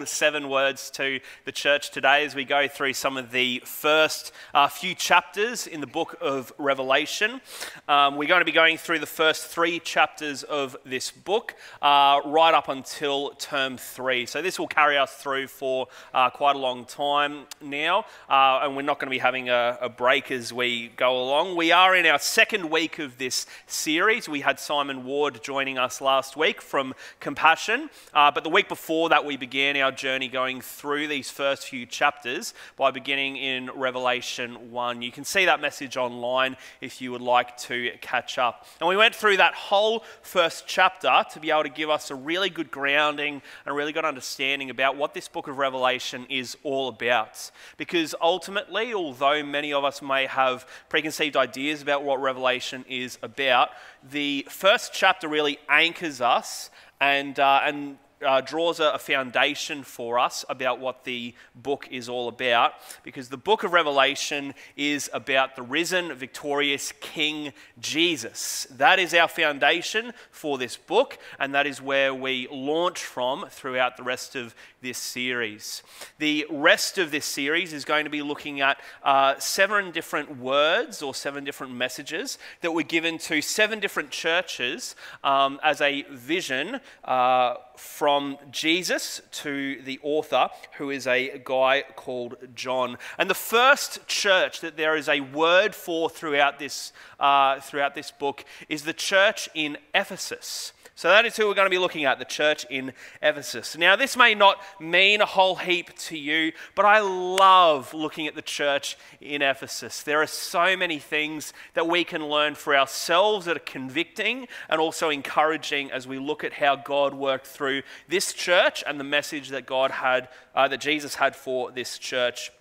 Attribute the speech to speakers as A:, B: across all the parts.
A: called Seven Words to the Church today as we go through some of the first uh, few chapters in the book of Revelation. Um, we're going to be going through the first three chapters of this book uh, right up until term three. So this will carry us through for uh, quite a long time now, uh, and we're not going to be having a, a break as we go along. We are in our second week of this series. We had Simon Ward joining us last week from Compassion. Uh, but the week before that, we began our journey going through these first few chapters by beginning in Revelation 1. You can see that message online if you would like to catch up. And we went through that whole first chapter to be able to give us a really good grounding and a really good understanding about what this book of Revelation is all about. Because ultimately, although many of us may have preconceived ideas about what Revelation is about, the first chapter really anchors us and, uh, and uh, draws a, a, foundation for us about what the book is all about because the book of Revelation is about the risen, victorious King Jesus. That is our foundation for this book, and that is where we launch from throughout the rest of this series. The rest of this series is going to be looking at uh, seven different words or seven different messages that were given to seven different churches um, as a vision. Uh, from Jesus to the author, who is a guy called John. And the first church that there is a word for throughout this, uh, throughout this book is the church in Ephesus. So that is who we're going to be looking at, the church in Ephesus. Now, this may not mean a whole heap to you, but I love looking at the church in Ephesus. There are so many things that we can learn for ourselves that are convicting and also encouraging as we look at how God worked through this church and the message that God had, uh, that Jesus had for this church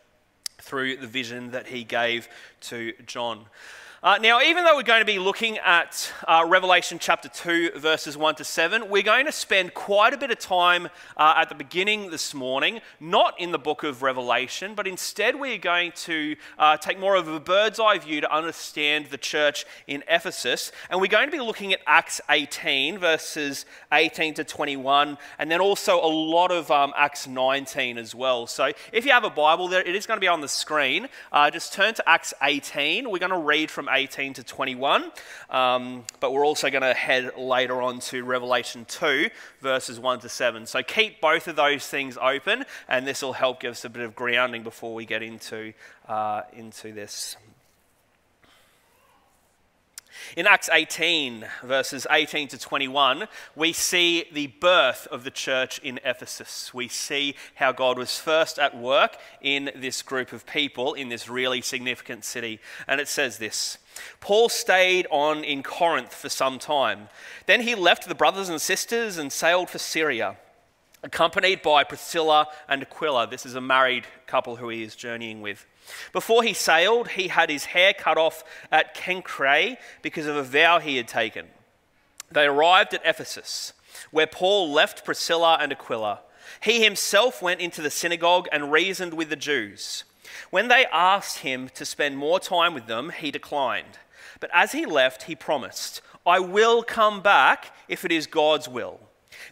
A: through the vision that he gave to John. Uh, now, even though we're going to be looking at uh, Revelation chapter 2, verses 1 to 7, we're going to spend quite a bit of time uh, at the beginning this morning, not in the book of Revelation, but instead we're going to uh, take more of a bird's eye view to understand the church in Ephesus. And we're going to be looking at Acts 18, verses 18 to 21, and then also a lot of um, Acts 19 as well. So if you have a Bible there, it is going to be on the screen. Uh, just turn to Acts 18. We're going to read from 18 to 21. Um, but we're also going to head later on to Revelation 2, verses 1 to 7. So keep both of those things open, and this will help give us a bit of grounding before we get into, uh, into this. In Acts 18, verses 18 to 21, we see the birth of the church in Ephesus. We see how God was first at work in this group of people in this really significant city. And it says this Paul stayed on in Corinth for some time. Then he left the brothers and sisters and sailed for Syria, accompanied by Priscilla and Aquila. This is a married couple who he is journeying with. Before he sailed, he had his hair cut off at Cenchreae because of a vow he had taken. They arrived at Ephesus, where Paul left Priscilla and Aquila. He himself went into the synagogue and reasoned with the Jews. When they asked him to spend more time with them, he declined. But as he left, he promised, I will come back if it is God's will.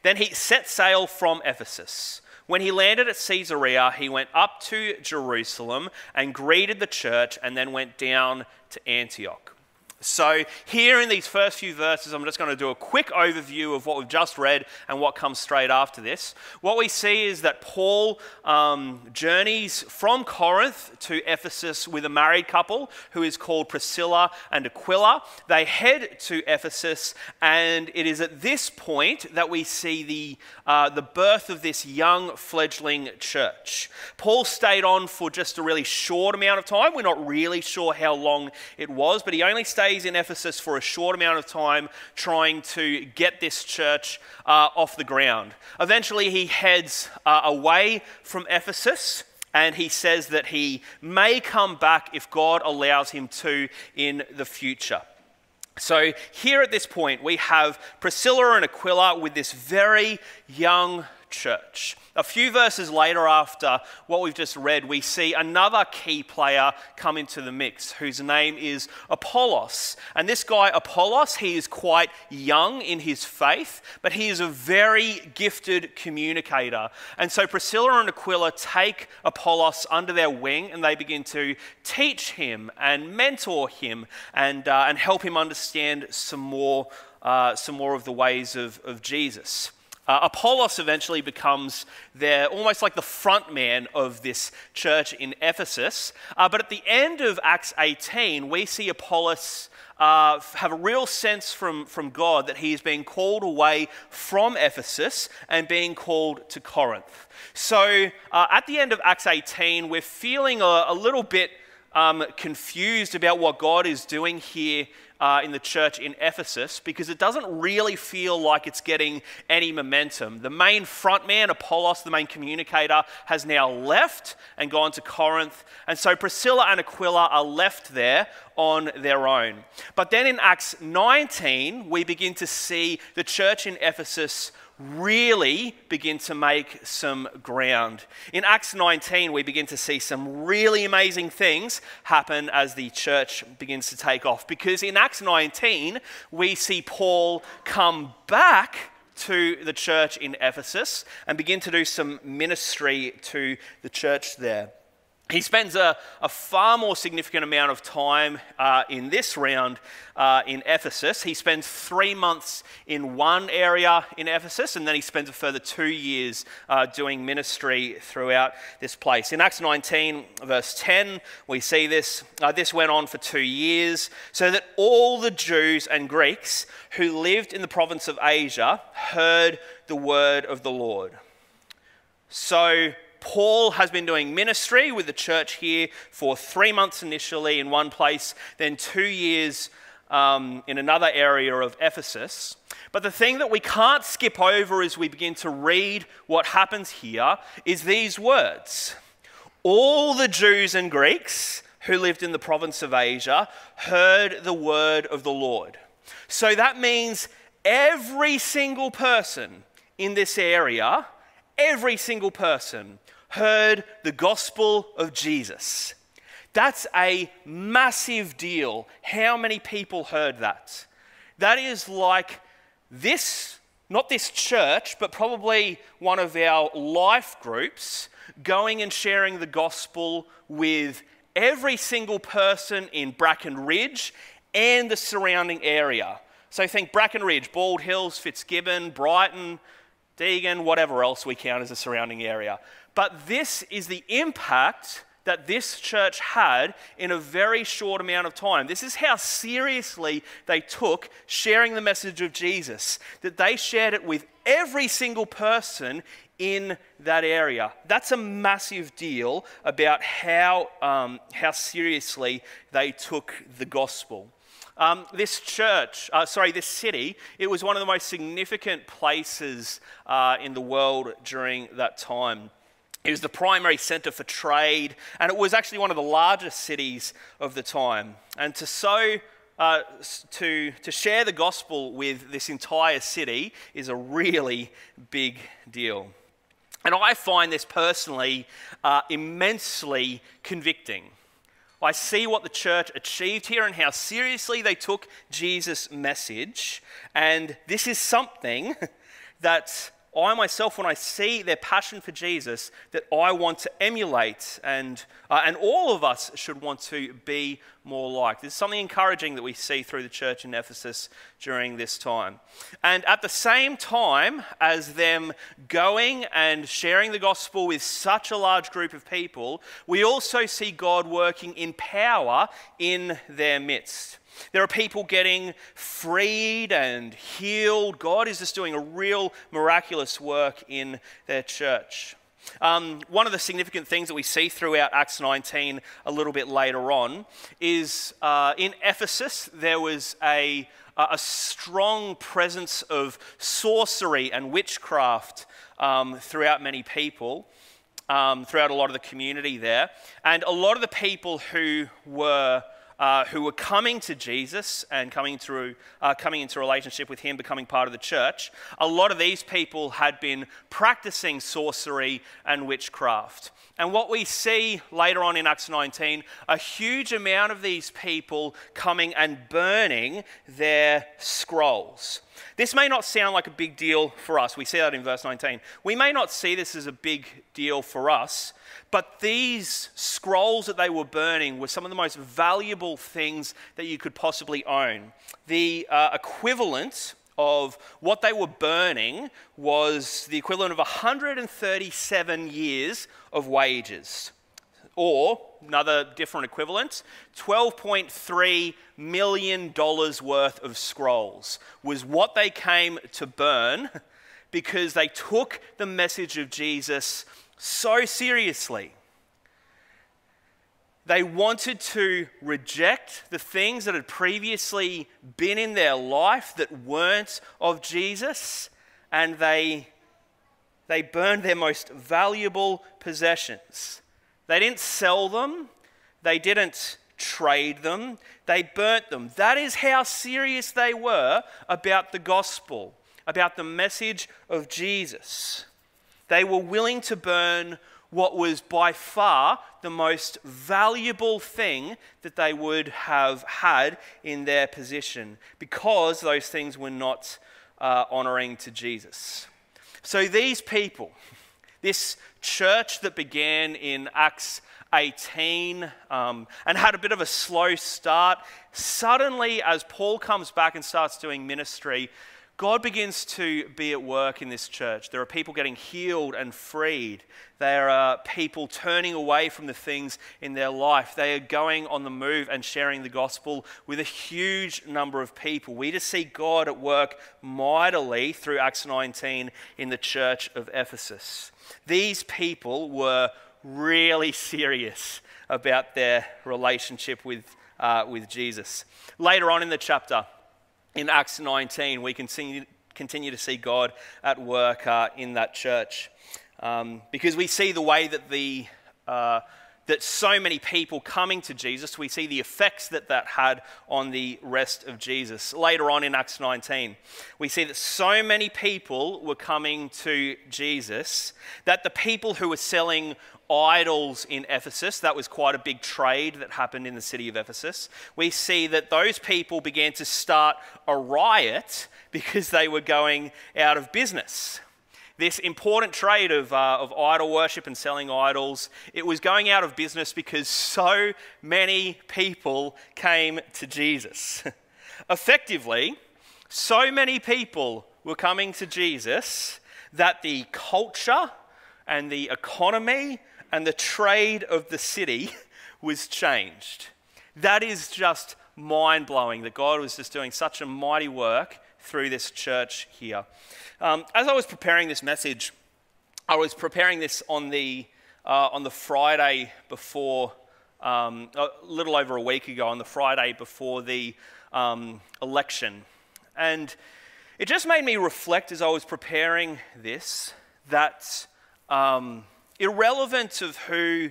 A: Then he set sail from Ephesus. When he landed at Caesarea, he went up to Jerusalem and greeted the church and then went down to Antioch. So, here in these first few verses, I'm just going to do a quick overview of what we've just read and what comes straight after this. What we see is that Paul um, journeys from Corinth to Ephesus with a married couple who is called Priscilla and Aquila. They head to Ephesus, and it is at this point that we see the, uh, the birth of this young fledgling church. Paul stayed on for just a really short amount of time. We're not really sure how long it was, but he only stayed stays in Ephesus for a short amount of time trying to get this church uh, off the ground. Eventually, he heads uh, away from Ephesus and he says that he may come back if God allows him to in the future. So, here at this point, we have Priscilla and Aquila with this very young church. A few verses later, after what we've just read, we see another key player come into the mix whose name is Apollos. And this guy, Apollos, he is quite young in his faith, but he is a very gifted communicator. And so Priscilla and Aquila take Apollos under their wing and they begin to teach him and mentor him and, uh, and help him understand some more, uh, some more of the ways of, of Jesus. Uh, Apollos eventually becomes their almost like the front man of this church in Ephesus. Uh, but at the end of Acts 18, we see Apollos uh, have a real sense from, from God that he is being called away from Ephesus and being called to Corinth. So uh, at the end of Acts 18, we're feeling a, a little bit um, confused about what God is doing here uh, in the church in Ephesus because it doesn't really feel like it's getting any momentum. The main frontman, Apollos, the main communicator, has now left and gone to Corinth. And so Priscilla and Aquila are left there on their own. But then in Acts 19, we begin to see the church in Ephesus really begin to make some ground. In Acts 19, we begin to see some really amazing things happen as the church begins to take off. Because in Acts 19, we see Paul come back to the church in Ephesus and begin to do some ministry to the church there. He spends a, a, far more significant amount of time uh, in this round uh, in Ephesus. He spends three months in one area in Ephesus, and then he spends a further two years uh, doing ministry throughout this place. In Acts 19, verse 10, we see this. Uh, this went on for two years, so that all the Jews and Greeks who lived in the province of Asia heard the word of the Lord. So, Paul has been doing ministry with the church here for three months initially in one place, then two years um, in another area of Ephesus. But the thing that we can't skip over as we begin to read what happens here is these words All the Jews and Greeks who lived in the province of Asia heard the word of the Lord. So that means every single person in this area, every single person heard the gospel of Jesus. That's a massive deal. How many people heard that? That is like this, not this church, but probably one of our life groups going and sharing the gospel with every single person in Bracken Ridge and the surrounding area. So think Bracken Ridge, Bald Hills, Fitzgibbon, Brighton, Deagon, whatever else we count as a surrounding area. But this is the impact that this church had in a very short amount of time. This is how seriously they took sharing the message of Jesus, that they shared it with every single person in that area. That's a massive deal about how, um, how seriously they took the gospel. Um, this church, uh, sorry, this city, it was one of the most significant places uh, in the world during that time. It was the primary center for trade, and it was actually one of the largest cities of the time. And to so uh, to, to share the gospel with this entire city is a really big deal. And I find this personally uh, immensely convicting. I see what the church achieved here and how seriously they took Jesus' message. And this is something that I myself, when I see their passion for Jesus, that I want to emulate, and, uh, and all of us should want to be more like. There's something encouraging that we see through the church in Ephesus during this time. And at the same time as them going and sharing the gospel with such a large group of people, we also see God working in power in their midst. There are people getting freed and healed. God is just doing a real miraculous work in their church. Um, one of the significant things that we see throughout Acts 19 a little bit later on is uh, in Ephesus, there was a, a strong presence of sorcery and witchcraft um, throughout many people, um, throughout a lot of the community there. And a lot of the people who were uh, who were coming to Jesus and coming through, uh, coming into relationship with Him, becoming part of the church, a lot of these people had been practicing sorcery and witchcraft. And what we see later on in Acts 19, a huge amount of these people coming and burning their scrolls. This may not sound like a big deal for us. We see that in verse 19. We may not see this as a big deal for us, but these scrolls that they were burning were some of the most valuable things that you could possibly own. The uh, equivalent of what they were burning was the equivalent of 137 years of wages. Or, another different equivalent, $12.3 million worth of scrolls was what they came to burn because they took the message of Jesus so seriously. They wanted to reject the things that had previously been in their life that weren't of Jesus, and they, they burned their most valuable possessions. They didn't sell them, they didn't trade them, they burnt them. That is how serious they were about the gospel, about the message of Jesus. They were willing to burn what was by far the most valuable thing that they would have had in their position because those things were not uh, honoring to Jesus. So these people, this church that began in Acts 18 um, and had a bit of a slow start, suddenly, as Paul comes back and starts doing ministry, God begins to be at work in this church. There are people getting healed and freed. There are people turning away from the things in their life. They are going on the move and sharing the gospel with a huge number of people. We just see God at work mightily through Acts 19 in the church of Ephesus. These people were really serious about their relationship with, uh, with Jesus. Later on in the chapter, in Acts 19, we continue, continue to see God at work uh, in that church. Um, because we see the way that the uh, that so many people coming to Jesus, we see the effects that that had on the rest of Jesus. Later on in Acts 19, we see that so many people were coming to Jesus that the people who were selling idols in Ephesus, that was quite a big trade that happened in the city of Ephesus, we see that those people began to start a riot because they were going out of business this important trade of, uh, of idol worship and selling idols, it was going out of business because so many people came to Jesus. Effectively, so many people were coming to Jesus that the culture and the economy and the trade of the city was changed. That is just mind blowing that God was just doing such a mighty work through this church here. Um, as I was preparing this message, I was preparing this on the, uh, on the Friday before, um, a little over a week ago, on the Friday before the um, election. And it just made me reflect as I was preparing this that um, irrelevant of who,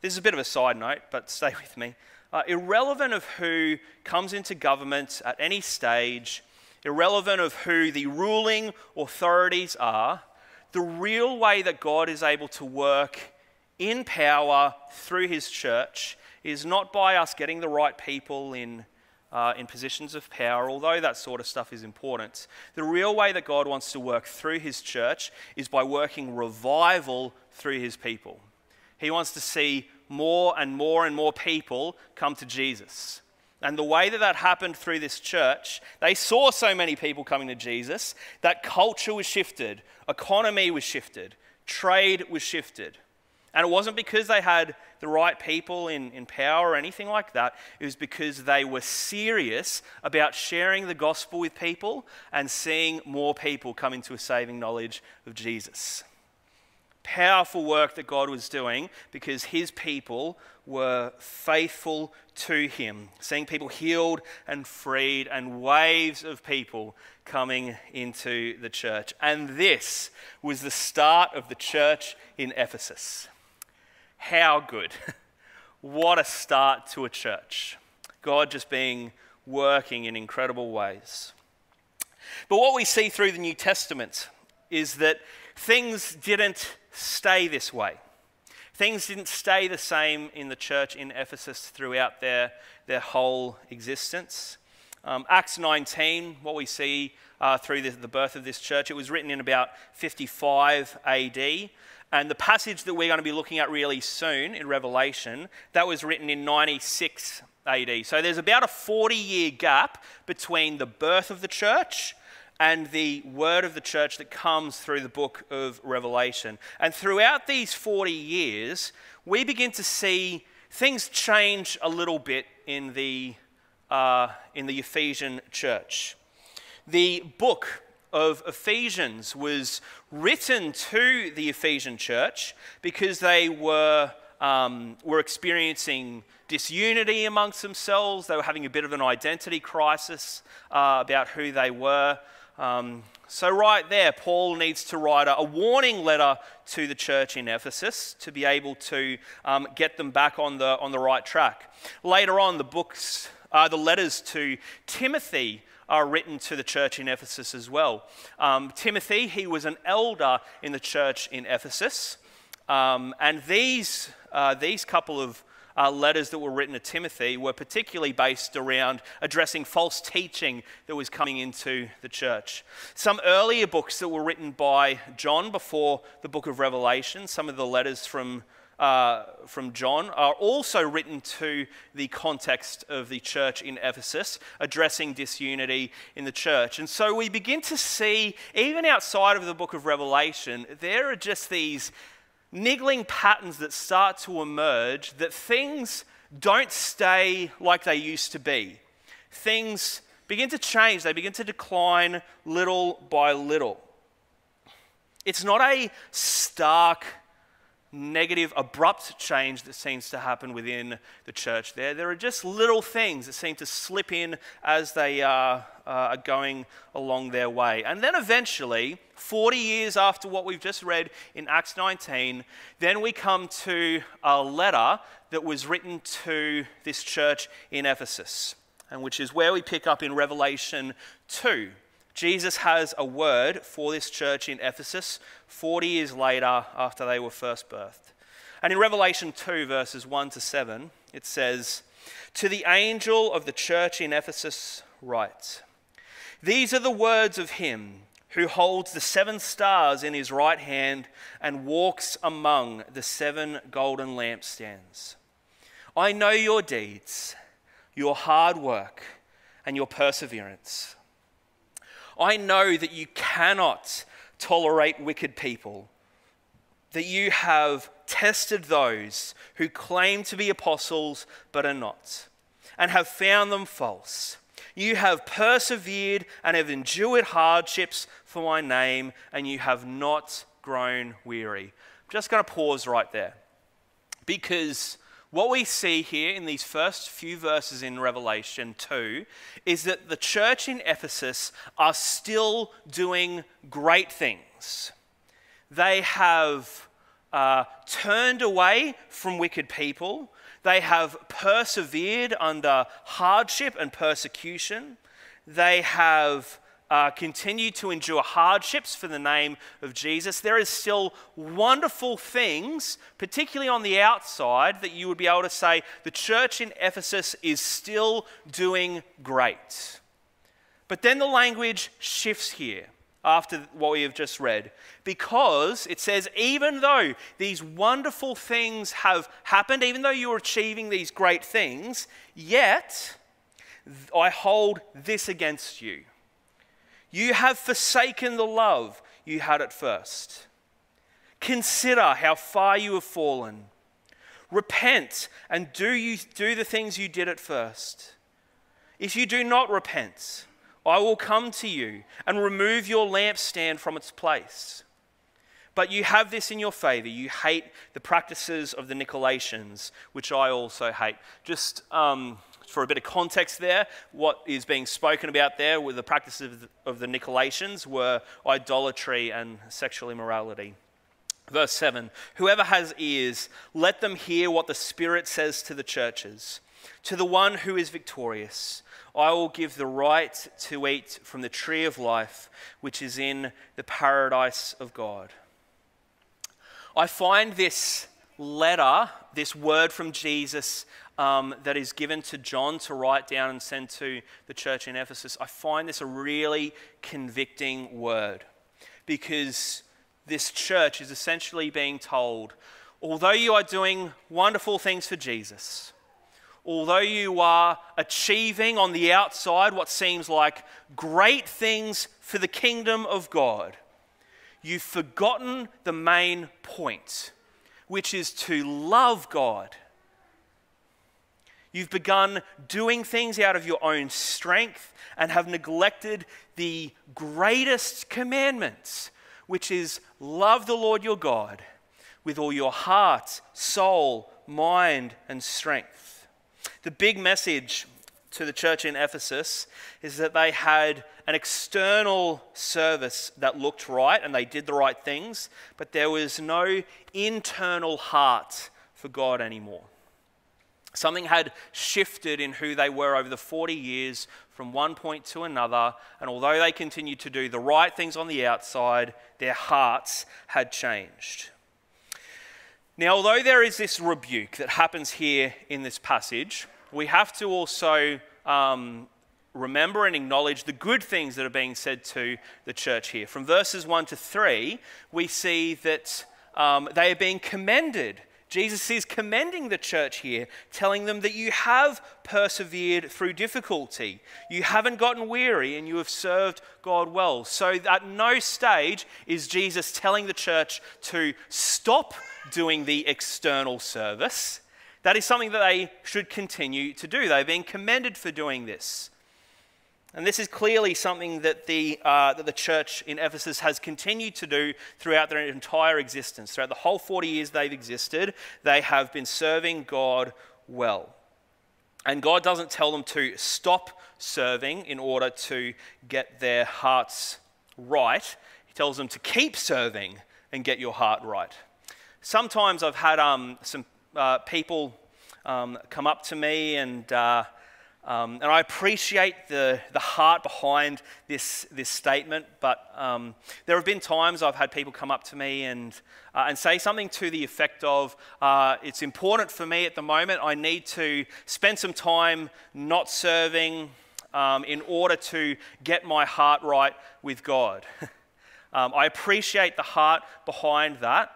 A: this is a bit of a side note, but stay with me. Uh, irrelevant of who comes into government at any stage, irrelevant of who the ruling authorities are, the real way that God is able to work in power through his church is not by us getting the right people in, uh, in positions of power, although that sort of stuff is important. The real way that God wants to work through his church is by working revival through his people. He wants to see more and more and more people come to Jesus. And the way that that happened through this church, they saw so many people coming to Jesus that culture was shifted, economy was shifted, trade was shifted. And it wasn't because they had the right people in, in power or anything like that. It was because they were serious about sharing the gospel with people and seeing more people come into a saving knowledge of Jesus powerful work that God was doing because his people were faithful to him, seeing people healed and freed, and waves of people coming into the church. And this was the start of the church in Ephesus. How good! what a start to a church. God just being working in incredible ways. But what we see through the New Testament is that things didn't stay this way. Things didn't stay the same in the church in Ephesus throughout their, their whole existence. Um, Acts 19, what we see uh, through the, the birth of this church, it was written in about 55 AD. And the passage that we're going to be looking at really soon in Revelation, that was written in 96 AD. So there's about a 40 year gap between the birth of the church and the word of the church that comes through the book of Revelation. And throughout these 40 years, we begin to see things change a little bit in the, uh, in the Ephesian church. The book of Ephesians was written to the Ephesian church because they were, um, were experiencing disunity amongst themselves. They were having a bit of an identity crisis uh, about who they were. Um, so, right there, Paul needs to write a, warning letter to the church in Ephesus to be able to um, get them back on the, on the right track. Later on, the books, uh, the letters to Timothy are written to the church in Ephesus as well. Um, Timothy, he was an elder in the church in Ephesus. Um, and these, uh, these couple of uh, letters that were written to Timothy were particularly based around addressing false teaching that was coming into the church. Some earlier books that were written by John before the book of Revelation, some of the letters from uh, from John are also written to the context of the church in Ephesus, addressing disunity in the church. And so we begin to see, even outside of the book of Revelation, there are just these niggling patterns that start to emerge that things don't stay like they used to be. Things begin to change, they begin to decline little by little. It's not a stark, negative, abrupt change that seems to happen within the church there. There are just little things that seem to slip in as they are, uh, are going along their way. And then eventually, 40 years after what we've just read in Acts 19, then we come to a letter that was written to this church in Ephesus, and which is where we pick up in Revelation 2. Jesus has a word for this church in Ephesus 40 years later after they were first birthed. And in Revelation 2, verses 1 to 7, it says, To the angel of the church in Ephesus, write, These are the words of him who holds the seven stars in his right hand and walks among the seven golden lampstands. I know your deeds, your hard work, and your perseverance. I know that you cannot tolerate wicked people, that you have tested those who claim to be apostles but are not, and have found them false. You have persevered and have endured hardships for my name, and you have not grown weary. I'm just going to pause right there because what we see here in these first few verses in Revelation 2 is that the church in Ephesus are still doing great things. They have uh, turned away from wicked people, they have persevered under hardship and persecution, they have uh, continue to endure hardships for the name of Jesus, there is still wonderful things, particularly on the outside, that you would be able to say the church in Ephesus is still doing great. But then the language shifts here after what we have just read because it says, even though these wonderful things have happened, even though you're achieving these great things, yet I hold this against you. You have forsaken the love you had at first. Consider how far you have fallen. Repent and do, you, do the things you did at first. If you do not repent, I will come to you and remove your lampstand from its place. But you have this in your favor. You hate the practices of the Nicolaitans, which I also hate. Just um, for a bit of context there, what is being spoken about there with the practices of the, Nicolaitans were idolatry and sexual immorality. Verse 7 Whoever has ears, let them hear what the Spirit says to the churches. To the one who is victorious, I will give the right to eat from the tree of life, which is in the paradise of God. I find this letter, this word from Jesus um, that is given to John to write down and send to the church in Ephesus, I find this a really convicting word because this church is essentially being told although you are doing wonderful things for Jesus, although you are achieving on the outside what seems like great things for the kingdom of God, you've forgotten the main point, which is to love God. You've begun doing things out of your own strength and have neglected the greatest commandments, which is love the Lord your God with all your heart, soul, mind, and strength. The big message to the church in Ephesus is that they had an external service that looked right and they did the right things, but there was no internal heart for God anymore. Something had shifted in who they were over the 40 years from one point to another, and although they continued to do the right things on the outside, their hearts had changed. Now, although there is this rebuke that happens here in this passage, we have to also um, remember and acknowledge the good things that are being said to the church here. From verses 1 to 3, we see that um, they are being commended Jesus is commending the church here, telling them that you have persevered through difficulty. You haven't gotten weary and you have served God well. So, at no stage is Jesus telling the church to stop doing the external service. That is something that they should continue to do. They're being commended for doing this. And this is clearly something that the, uh, that the church in Ephesus has continued to do throughout their entire existence. Throughout the whole 40 years they've existed, they have been serving God well. And God doesn't tell them to stop serving in order to get their hearts right, He tells them to keep serving and get your heart right. Sometimes I've had um, some uh, people um, come up to me and uh, um, and I appreciate the, the heart behind this, this statement, but um, there have been times I've had people come up to me and, uh, and say something to the effect of, uh, It's important for me at the moment, I need to spend some time not serving um, in order to get my heart right with God. Um, I appreciate the heart behind that.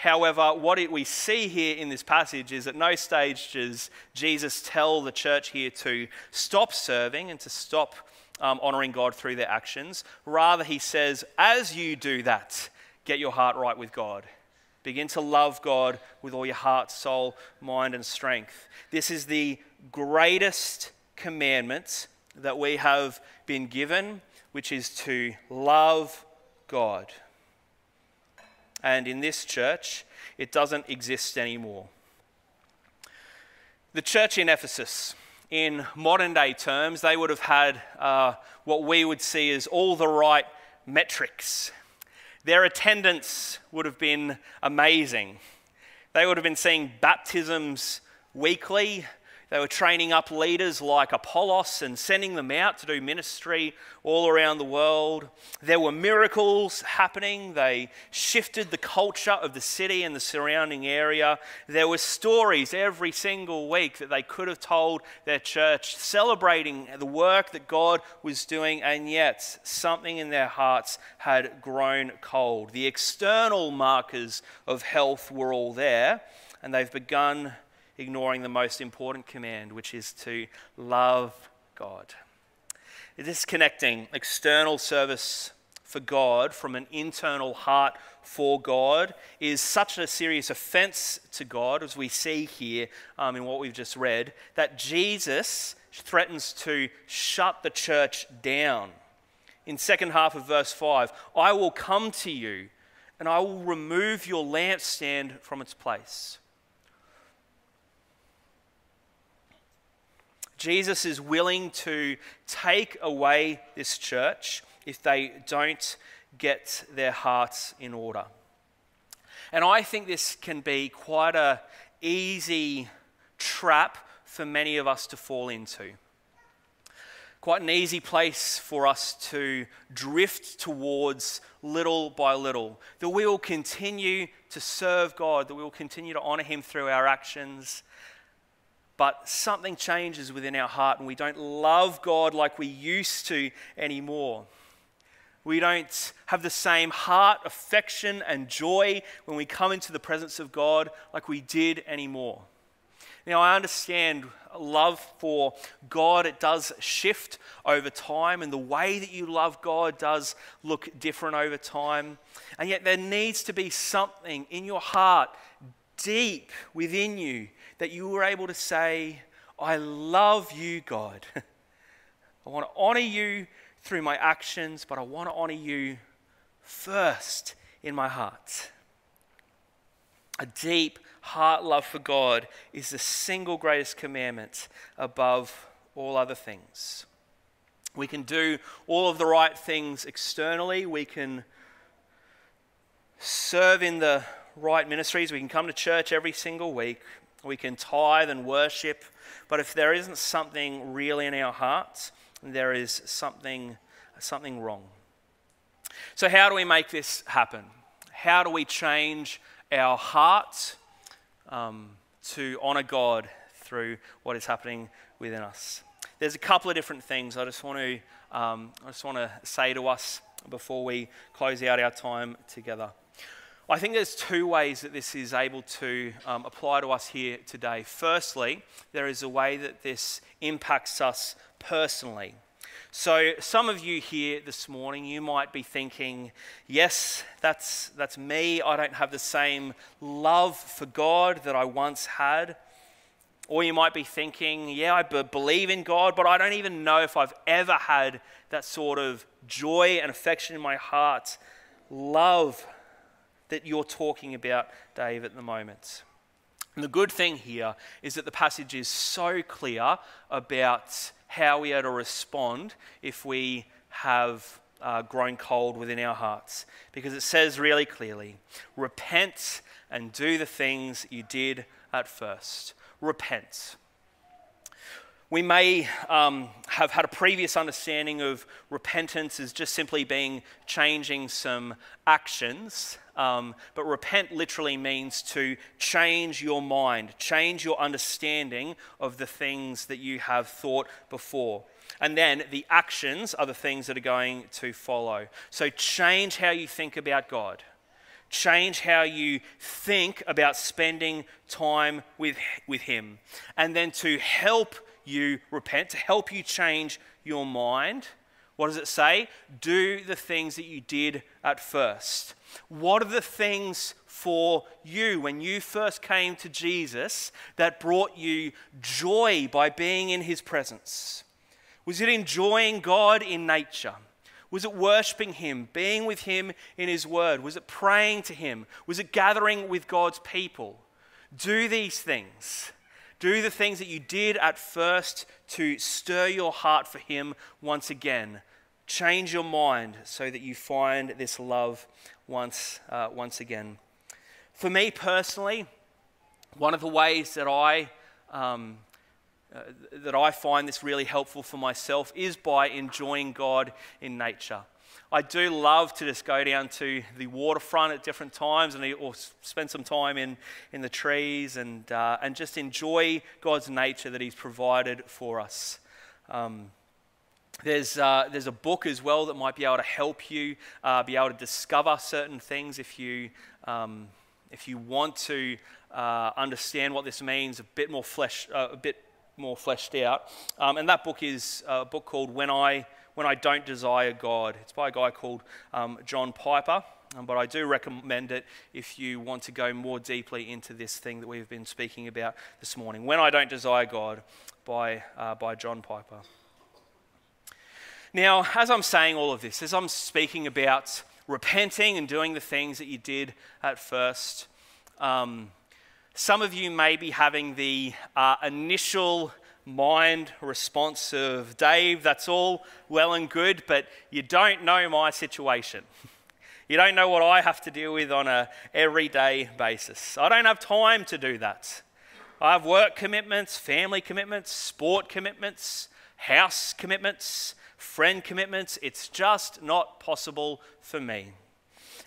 A: However, what we see here in this passage is at no stage does Jesus tell the church here to stop serving and to stop um, honoring God through their actions. Rather, he says, as you do that, get your heart right with God. Begin to love God with all your heart, soul, mind, and strength. This is the greatest commandment that we have been given, which is to love God. And in this church, it doesn't exist anymore. The church in Ephesus, in modern day terms, they would have had uh, what we would see as all the right metrics. Their attendance would have been amazing. They would have been seeing baptisms weekly. They were training up leaders like Apollos and sending them out to do ministry all around the world. There were miracles happening. They shifted the culture of the city and the surrounding area. There were stories every single week that they could have told their church, celebrating the work that God was doing, and yet something in their hearts had grown cold. The external markers of health were all there, and they've begun ignoring the most important command, which is to love God. Disconnecting external service for God from an internal heart for God is such a serious offense to God, as we see here um, in what we've just read, that Jesus threatens to shut the church down. In second half of verse 5, I will come to you and I will remove your lampstand from its place. Jesus is willing to take away this church if they don't get their hearts in order. And I think this can be quite a easy trap for many of us to fall into. Quite an easy place for us to drift towards little by little. That we will continue to serve God, that we will continue to honor Him through our actions. But something changes within our heart and we don't love God like we used to anymore. We don't have the same heart, affection, and joy when we come into the presence of God like we did anymore. Now, I understand love for God, it does shift over time, and the way that you love God does look different over time. And yet, there needs to be something in your heart, deep within you, that you were able to say, I love you, God. I want to honor you through my actions, but I want to honor you first in my heart. A deep heart love for God is the single greatest commandment above all other things. We can do all of the right things externally. We can serve in the right ministries. We can come to church every single week. We can tithe and worship. But if there isn't something really in our hearts, there is something, something wrong. So, how do we make this happen? How do we change our hearts um, to honor God through what is happening within us? There's a couple of different things I just want to, um, I just want to say to us before we close out our time together. I think there's two ways that this is able to um, apply to us here today. Firstly, there is a way that this impacts us personally. So, some of you here this morning, you might be thinking, yes, that's, that's me. I don't have the same love for God that I once had. Or you might be thinking, yeah, I believe in God, but I don't even know if I've ever had that sort of joy and affection in my heart, love that you're talking about, Dave, at the moment. And the good thing here is that the passage is so clear about how we are to respond if we have uh, grown cold within our hearts. Because it says really clearly repent and do the things you did at first. Repent. We may um, have had a previous understanding of repentance as just simply being changing some actions, um, but repent literally means to change your mind, change your understanding of the things that you have thought before. And then the actions are the things that are going to follow. So change how you think about God. Change how you think about spending time with, with Him. And then to help you repent, to help you change your mind, what does it say? Do the things that you did at first. What are the things for you when you first came to Jesus that brought you joy by being in his presence? Was it enjoying God in nature? Was it worshiping Him, being with Him in His Word? Was it praying to Him? Was it gathering with God's people? Do these things. Do the things that you did at first to stir your heart for Him once again. Change your mind so that you find this love once, uh, once again. For me personally, one of the ways that I, um, uh, that I find this really helpful for myself is by enjoying God in nature. I do love to just go down to the waterfront at different times and or spend some time in, in the trees and, uh, and just enjoy God's nature that He's provided for us. Um, there's, uh, there's a book as well that might be able to help you uh, be able to discover certain things if you, um, if you want to uh, understand what this means a bit more, flesh, uh, a bit more fleshed out. Um, and that book is a book called When I when I don't desire God. It's by a guy called um, John Piper, um, but I do recommend it if you want to go more deeply into this thing that we've been speaking about this morning. When I Don't Desire God by, uh, by John Piper. Now, as I'm saying all of this, as I'm speaking about repenting and doing the things that you did at first, um, some of you may be having the uh, initial mind response of, Dave, that's all well and good, but you don't know my situation. You don't know what I have to deal with on a everyday basis. I don't have time to do that. I have work commitments, family commitments, sport commitments, house commitments, friend commitments. It's just not possible for me.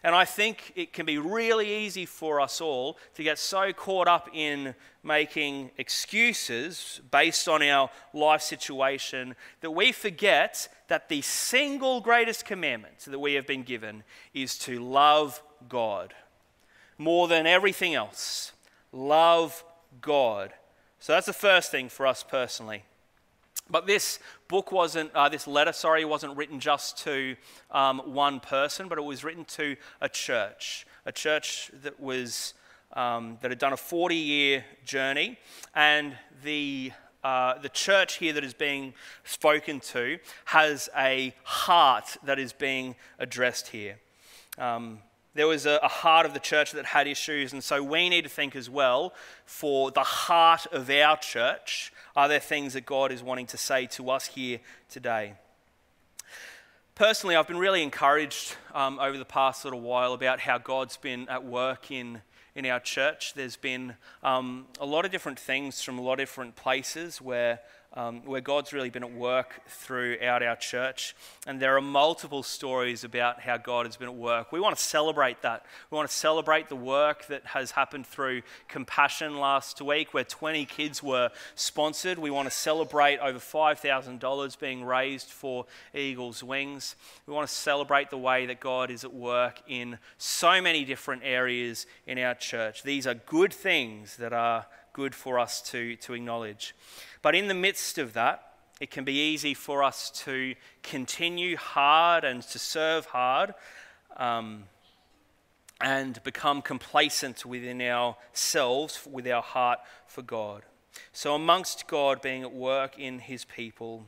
A: And I think it can be really easy for us all to get so caught up in making excuses based on our life situation that we forget that the single greatest commandment that we have been given is to love God more than everything else. Love God. So that's the first thing for us personally. But this book wasn't, uh, this letter, sorry, wasn't written just to um, one person, but it was written to a church, a church that was um, that had done a 40 year journey, and the uh, the church here that is being spoken to has a heart that is being addressed here. Um, there was a, a, heart of the church that had issues, and so we need to think as well for the heart of our church are there things that God is wanting to say to us here today? Personally, I've been really encouraged um, over the past little while about how God's been at work in, in our church. There's been um, a lot of different things from a lot of different places where um, where God's really been at work throughout our church. And there are multiple stories about how God has been at work. We want to celebrate that. We want to celebrate the work that has happened through Compassion last week, where 20 kids were sponsored. We want to celebrate over $5,000 being raised for Eagles Wings. We want to celebrate the way that God is at work in so many different areas in our church. These are good things that are good for us to, to acknowledge. But in the midst of that, it can be easy for us to continue hard and to serve hard um, and become complacent within ourselves, with our heart for God. So, amongst God being at work in his people,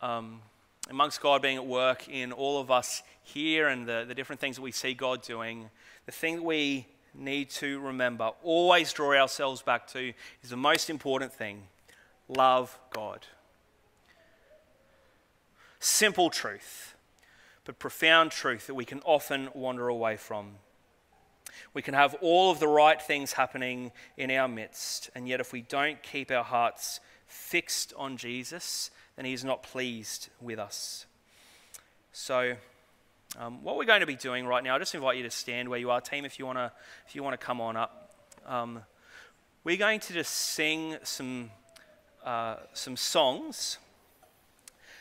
A: um, amongst God being at work in all of us here and the, the different things that we see God doing, the thing that we need to remember, always draw ourselves back to, is the most important thing love God. Simple truth, but profound truth that we can often wander away from. We can have all of the right things happening in our midst, and yet if we don't keep our hearts fixed on Jesus, then He's not pleased with us. So, um, what we're going to be doing right now, I just invite you to stand where you are, team, if you want to, if you want to come on up. Um, we're going to just sing some, uh, some songs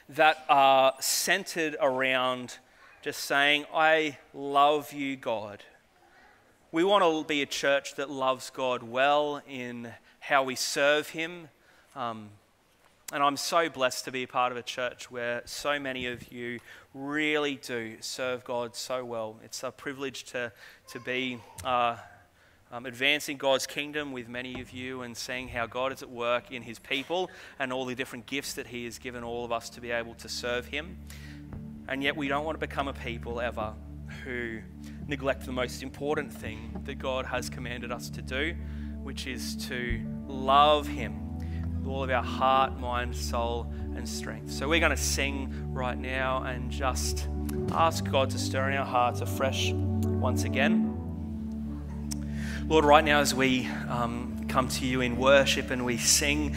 A: that are centered around just saying, I love you, God. We want to be a church that loves God well in how we serve Him. Um, and I'm so blessed to be a part of a church where so many of you really do serve God so well. It's a privilege to, to be uh, um, advancing God's kingdom with many of you and seeing how God is at work in His people and all the different gifts that He has given all of us to be able to serve Him. And yet, we don't want to become a people ever who neglect the most important thing that God has commanded us to do, which is to love Him with all of our heart, mind, soul, and strength. So we're going to sing right now and just ask God to stir in our hearts afresh once again. Lord, right now as we um, come to you in worship and we sing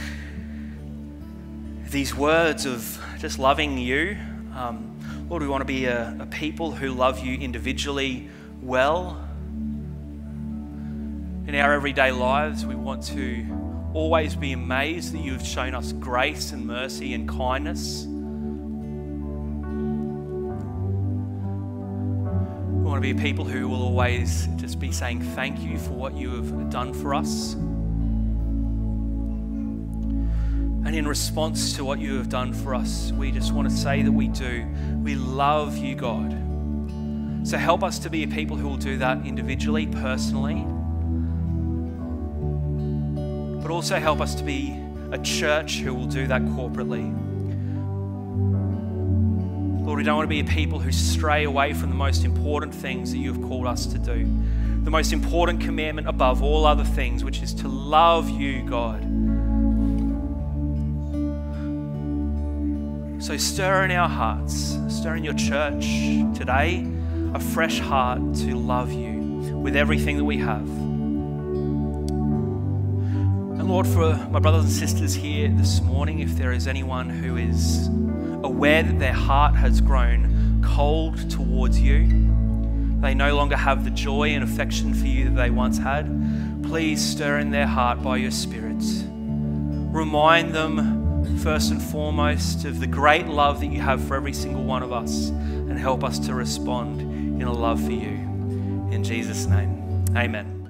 A: these words of just loving you, um, Lord, we want to be a, a people who love you individually well. In our everyday lives, we want to always be amazed that you have shown us grace and mercy and kindness. Want to be people who will always just be saying thank you for what you have done for us. And in response to what you have done for us, we just want to say that we do. We love you, God. So help us to be a people who will do that individually, personally but also help us to be a church who will do that corporately. Lord, we don't want to be a people who stray away from the most important things that you have called us to do. The most important commandment above all other things, which is to love you, God. So stir in our hearts, stir in your church today. a fresh heart to love you with everything that we have. And Lord, for my brothers and sisters here this morning, if there is anyone who is aware that their heart has grown cold towards you, they no longer have the joy and affection for you that they once had, please stir in their heart by your Spirit. Remind them, first and foremost, of the great love that you have for every single one of us and help us to respond in a love for you. In Jesus' name, amen.